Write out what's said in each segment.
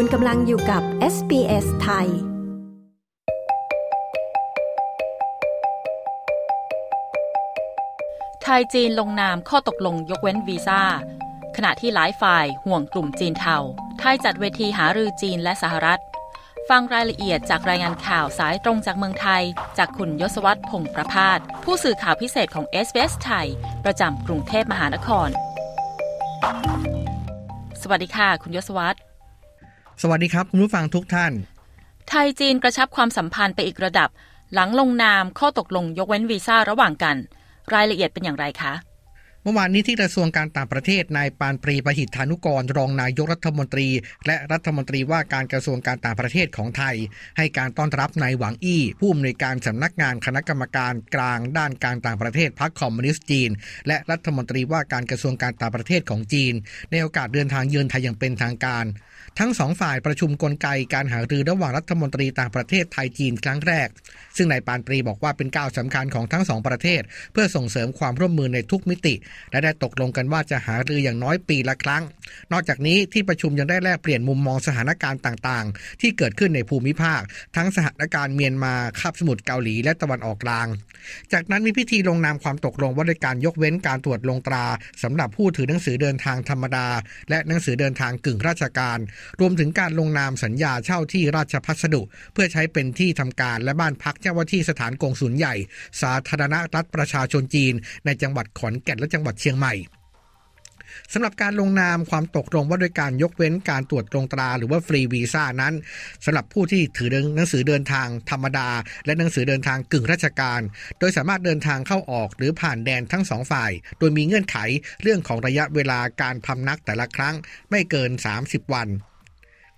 คุณกำลังอยู่กับ SBS ไทย ไทยจีนลงนามข้อตกลงยกเว้นวีซ่า ขณะที่หลายฝ่ายห่วงกลุ่มจีนเทา ไทยจัดเวทีหารือจีนและสหรัฐ ฟังรายละเอียดจากรายงานข่าวสายตรงจากเมืองไทย จากคุณยศวัตรพงศ์ประพาสผู้สื่อข่าวพิเศษของ s อ s ไทย ประจำกรุงเทพมหานคร สวัสดีค่ะ คุณยศวัตร สวัสดีครับ คุณผู้ฟังทุกท่าน ไทยจีนกระชับความสัมพันธ์ไปอีกระดับ หลังลงนามข้อตกลงยกเว้นวีซ่าระหว่างกัน รายละเอียดเป็นอย่างไรคะ มื่อวานนี้ที่กระทรวงการต่างประเทศนายปานปรีประหิทธานุกร รองนายกรัฐมนตรี และรัฐมนตรีว่าการกระทรวงการต่างประเทศของไทย ให้การต้อนรับนายหวังอี้ผู้อำนวยการสำนักงานคณะกรรมการกลางด้านการต่างประเทศพรรคคอมมิวนิสต์จีน และรัฐมนตรีว่าการกระทรวงการต่างประเทศของจีน ในโอกาสเดินทางเยือนไทยอย่างเป็นทางการ ทั้งสองฝ่ายประชุมกลไกการหารือระหว่างรัฐมนตรีต่างประเทศไทยจีนครั้งแรก ซึ่งนายปานปรีบอกว่าเป็นก้าวสำคัญของทั้งสองประเทศ เพื่อส่งเสริมความร่วมมือในทุกมิติและได้ตกลงกันว่าจะหารืออย่างน้อยปีละครั้ง นอกจากนี้ที่ประชุมยังได้แลกเปลี่ยนมุมมองสถานการณ์ต่างๆ ที่เกิดขึ้นในภูมิภาค ทั้งสถานการณ์เมียนมาคาบสมุทรเกาหลีและตะวันออกกลาง จากนั้นมีพิธีลงนามความตกลงว่าด้วยการยกเว้นการตรวจลงตราสำหรับผู้ถือหนังสือเดินทางธรรมดา และหนังสือเดินทางกึ่งราชการ รวมถึงการลงนามสัญญาเช่าที่ราชพัสดุ เพื่อใช้เป็นที่ทำการและบ้านพักเจ้าหน้าที่สถานกงสุลใหญ่ สาธารณรัฐประชาชนจีน ในจังหวัดขอนแก่นและจังหวัดเชียงใหม่สำหรับการลงนามความตกลงว่าโดยการยกเว้นการตรวจตรงตราหรือว่าฟรีวีซ่านั้นสำหรับผู้ที่ถือหนังสือเดินทางธรรมดา และหนังสือเดินทางกึ่งราชการ โดยสามารถเดินทางเข้าออกหรือผ่านแดนทั้งสองฝ่าย โดยมีเงื่อนไขเรื่องของระยะเวลาการพำนักแต่ละครั้งไม่เกิน 30 วัน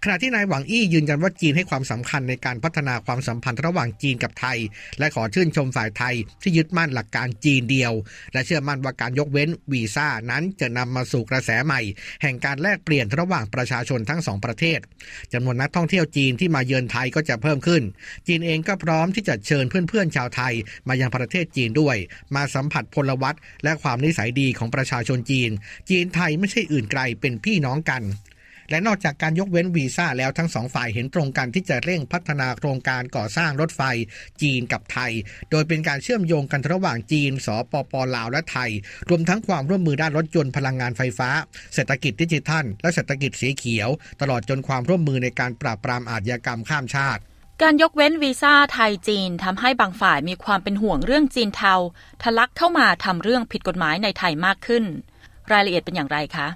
ขณะที่นายหวังอี้ยืนยันว่าจีนให้ความสำคัญในการพัฒนาความสัมพันธ์ระหว่างจีนกับไทย และขอชื่นชมฝ่ายไทยที่ยึดมั่นหลักการจีนเดียว และเชื่อมั่นว่าการยกเว้นวีซ่านั้นจะนำมาสู่กระแสใหม่ แห่งการแลกเปลี่ยนระหว่างประชาชนทั้งสองประเทศจำนวนนักท่องเที่ยวจีนที่มาเยือนไทยก็จะเพิ่มขึ้น จีนเองก็พร้อมที่จะเชิญเพื่อนๆชาวไทย มายังประเทศจีนด้วย มาสัมผัสพลวัตและความนิสัยดีของประชาชนจีน จีนไทยไม่ใช่อื่นไกลเป็นพี่น้องกัน และนอกจากการยกเว้นวีซ่าแล้วทั้งสองฝ่ายเห็นตรงกันที่จะเร่งพัฒนาโครงการก่อสร้างรถไฟจีนกับไทย โดยเป็นการเชื่อมโยงกันระหว่างจีน สปปลาวและไทย รวมทั้งความร่วมมือด้านรถยนต์พลังงานไฟฟ้า เศรษฐกิจดิจิทัล และเศรษฐกิจสีเขียว ตลอดจนความร่วมมือในการปราบปรามอาชญากรรมข้ามชาติการยกเว้นวีซ่าไทยจีนทำให้บางฝ่ายมีความเป็นห่วงเรื่องจีนเทาทะลักเข้ามาทำเรื่องผิดกฎหมายในไทยมากขึ้น รายละเอียดเป็นอย่างไรคะ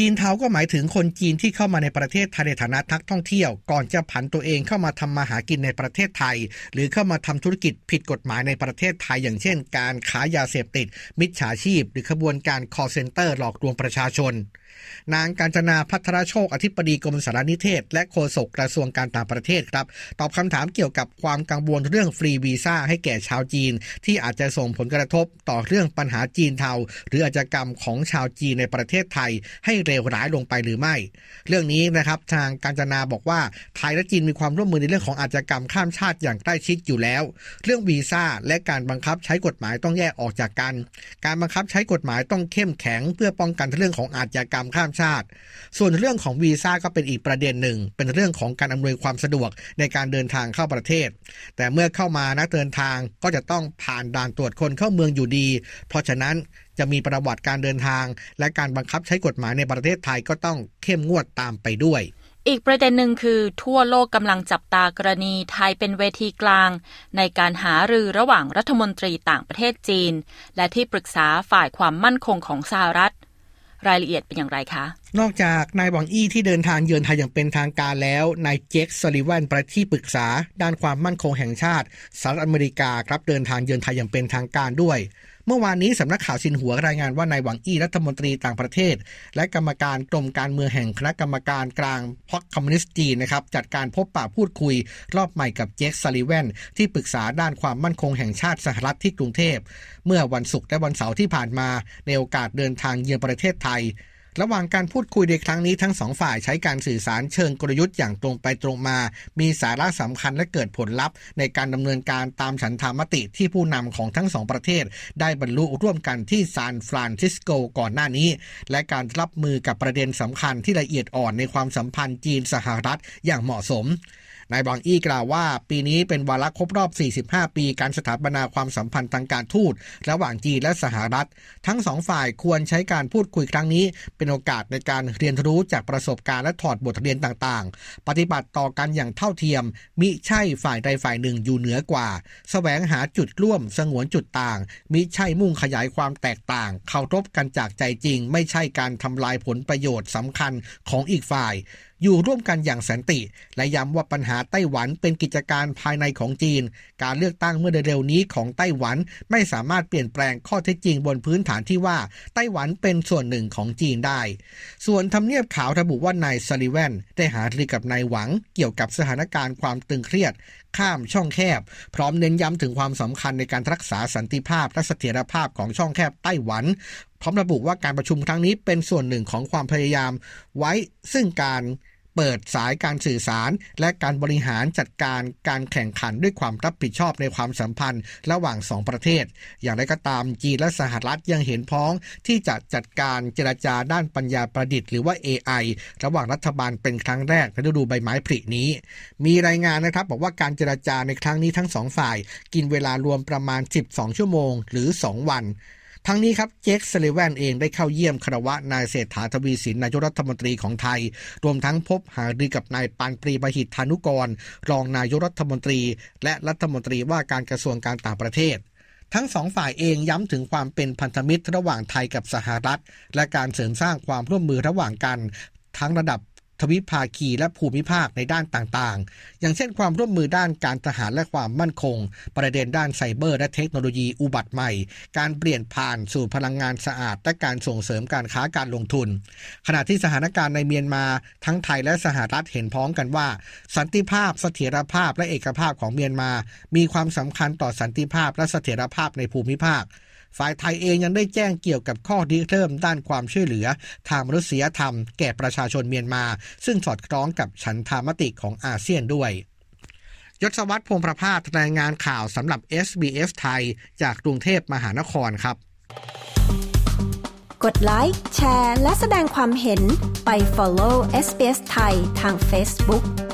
จีนเทาก็หมายถึงคนจีนที่เข้ามาในประเทศไทยในฐานะนักท่องเที่ยว ก่อนจะผันตัวเองเข้ามาทำมาหากินในประเทศไทย หรือเข้ามาทำธุรกิจผิดกฎหมายในประเทศไทย อย่างเช่น การขายยาเสพติด มิจฉาชีพ หรือขบวนการคอเซ็นเตอร์หลอกลวงประชาชนนางการจนาพัทรโชค อธิบดีกรมสารนิเทศ และโฆษกกระทรวงการต่างประเทศครับ ตอบคำถามเกี่ยวกับความกังวลเรื่องฟรีวีซ่าให้แก่ชาวจีน ที่อาจจะส่งผลกระทบต่อเรื่องปัญหาจีนเทา หรืออาชญกรรมของชาวจีนในประเทศไทย ให้เร็วร้ายลงไปหรือไม่ เรื่องนี้นะครับทางการจนาบอกว่าไทยและจีนมีความร่วมมือในเรื่องของอาชญากรรมข้ามชาติอย่างใกล้ชิดอยู่แล้ว เรื่องวีซ่าและการบังคับใช้กฎหมายต้องแยกออกจากกัน การบังคับใช้กฎหมายต้องเข้มแข็งเพื่อป้องกันเรื่องของอาชญากรรมข้ามชาติ ส่วนเรื่องของวีซ่าก็เป็นอีกประเด็นหนึ่ง เป็นเรื่องของการอำนวยความสะดวกในการเดินทางเข้าประเทศ แต่เมื่อเข้ามานักเดินทางก็จะต้องผ่านด่านตรวจคนเข้าเมืองอยู่ดี เพราะฉะนั้นจะมีประวัติการเดินทาง และการบังคับใช้กฎหมายในประเทศไทยก็ต้องเข้มงวดตามไปด้วยอีกประเด็นหนึ่งคือทั่วโลกกำลังจับตากรณีไทยเป็นเวทีกลาง ในการหารือระหว่างรัฐมนตรีต่างประเทศจีน และที่ปรึกษาฝ่ายความมั่นคงของสหรัฐ รายละเอียดเป็นอย่างไรคะ นอกจากนายหวังอี้ที่เดินทางเยือนไทยอย่างเป็นทางการแล้ว นายเจคสลิวันประที่ปรึกษา ด้านความมั่นคงแห่งชาติสหรัฐอเมริกาครับเดินทางเยือนไทยอย่างเป็นทางการด้วย เมื่อวานนี้สำนักข่าวสินหัวรายงานว่านายหวังอี้รัฐมนตรีต่างประเทศ และกรรมการกรมการเมืองแห่งคณะกรรมการกลางพรรคคอมมิวนิสต์จีนนะครับจัดการพบปะพูดคุย รอบใหม่กับเจคซัลลิแวนที่ปรึกษาด้านความมั่นคงแห่งชาติสหรัฐที่กรุงเทพ เมื่อวันศุกร์และวันเสาร์ที่ผ่านมาในโอกาสเดินทางเยือนประเทศไทย ระหว่างการพูดคุยในครั้งนี้ทั้งสองฝ่ายใช้การสื่อสารเชิงกลยุทธ์อย่างตรงไปตรงมา มีสาระสำคัญและเกิดผลลัพธ์ ในการดำเนินการตามฉันทามติที่ผู้นำของทั้งสองประเทศ ได้บรรลุร่วมกันที่ซานฟรานซิสโกก่อนหน้านี้ และการรับมือกับประเด็นสำคัญที่ละเอียดอ่อนในความสัมพันธ์จีนสหรัฐอย่างเหมาะสม นายบางอี้กล่าวว่า ปีนี้เป็นวาระครบรอบ 45 ปี การสถาปนาความสัมพันธ์ทางการทูต ระหว่างจีนและสหรัฐ ทั้งสองฝ่ายควรใช้การพูดคุยครั้งนี้ เป็นโอกาสในการเรียนรู้จากประสบการณ์และถอดบทเรียนต่างๆ ปฏิบัติต่อกันอย่างเท่าเทียม มิใช่ฝ่ายใดฝ่ายหนึ่งอยู่เหนือกว่าสแสวงหาจุดร่วมสงวนจุดต่าง มิใช่มุ่งขยายความแตกต่าง เคารพกันจากใจจริง ไม่ใช่การทำลายผลประโยชน์สำคัญของอีกฝ่าย อยู่ร่วมกันอย่างสันติ และย้ำว่าปัญหาไต้หวันเป็นกิจการภายในของจีน การเลือกตั้งเมื่อเร็วนี้ของไต้หวันไม่สามารถเปลี่ยนแปลงข้อเท็จจริงบนพื้นฐานที่ว่าไต้หวันเป็นส่วนหนึ่งของจีนได้ ส่วนทำเนียบขาวระบุว่านายซาลิเวนได้หารือกับนายหวังเกี่ยวกับสถานการณ์ความตึงเครียด ข้ามช่องแคบ พร้อมเน้นย้ำถึงความสำคัญในการรักษาสันติภาพและเสถียรภาพของช่องแคบไต้หวัน พร้อมระบุว่าการประชุมครั้งนี้เป็นส่วนหนึ่งของความพยายาม ไว้ซึ่งการ เปิดสายการสื่อสาร และการบริหารจัดการการแข่งขันด้วยความรับผิดชอบในความสัมพันธ์ระหว่างสองประเทศ อย่างไรก็ตามจีนและสหรัฐยังเห็นพ้องที่จะจัดการเจรจาด้านปัญญาประดิษฐ์หรือว่า AI ระหว่างรัฐบาลเป็นครั้งแรกในฤดูใบไม้ผลินี้ มีรายงานนะครับบอกว่าการเจรจาในครั้งนี้ทั้งสองฝ่าย กินเวลารวมประมาณ 12 ชั่วโมง หรือ 2 วัน ทั้งนี้ครับเจคสเลแวนเองได้เข้าเยี่ยมคารวะนายเศรษฐาทวีสินนายกรัฐมนตรีของไทย รวมทั้งพบหารือกับนายปานปรีบหิตธานุกร รองนายกรัฐมนตรี และรัฐมนตรีว่าการกระทรวงการต่างประเทศทั้งสองฝ่ายเองย้ำถึงความเป็นพันธมิตรระหว่างไทยกับสหรัฐ และการเสริมสร้างความร่วมมือระหว่างกัน ทั้งระดับ ทวิภาคีและภูมิภาคในด้านต่างๆ อย่างเช่นความร่วมมือด้านการทหารและความมั่นคง ประเด็นด้านไซเบอร์และเทคโนโลยีอุบัติใหม่ การเปลี่ยนผ่านสู่พลังงานสะอาด และการส่งเสริมการค้าการลงทุน ขณะที่สถานการณ์ในเมียนมาทั้งไทยและสหรัฐเห็นพ้องกันว่า สันติภาพ เสถียรภาพและเอกภาพของเมียนมา มีความสำคัญต่อสันติภาพและเสถียรภาพในภูมิภาค ฝ่ายไทยเองยังได้แจ้งเกี่ยวกับข้อดีเริ่มด้านความช่วยเหลือ ทางมนุษยธรรมแก่ประชาชนเมียนมา ซึ่งสอดคล้องกับฉันทามติของอาเซียนด้วยยศวัตรพงประภาสรายงานข่าวสำหรับ SBS ไทย จากกรุงเทพมหานครครับ กดไลค์แชร์ และแสดงความเห็นไป follow SBS ไทยทาง Facebook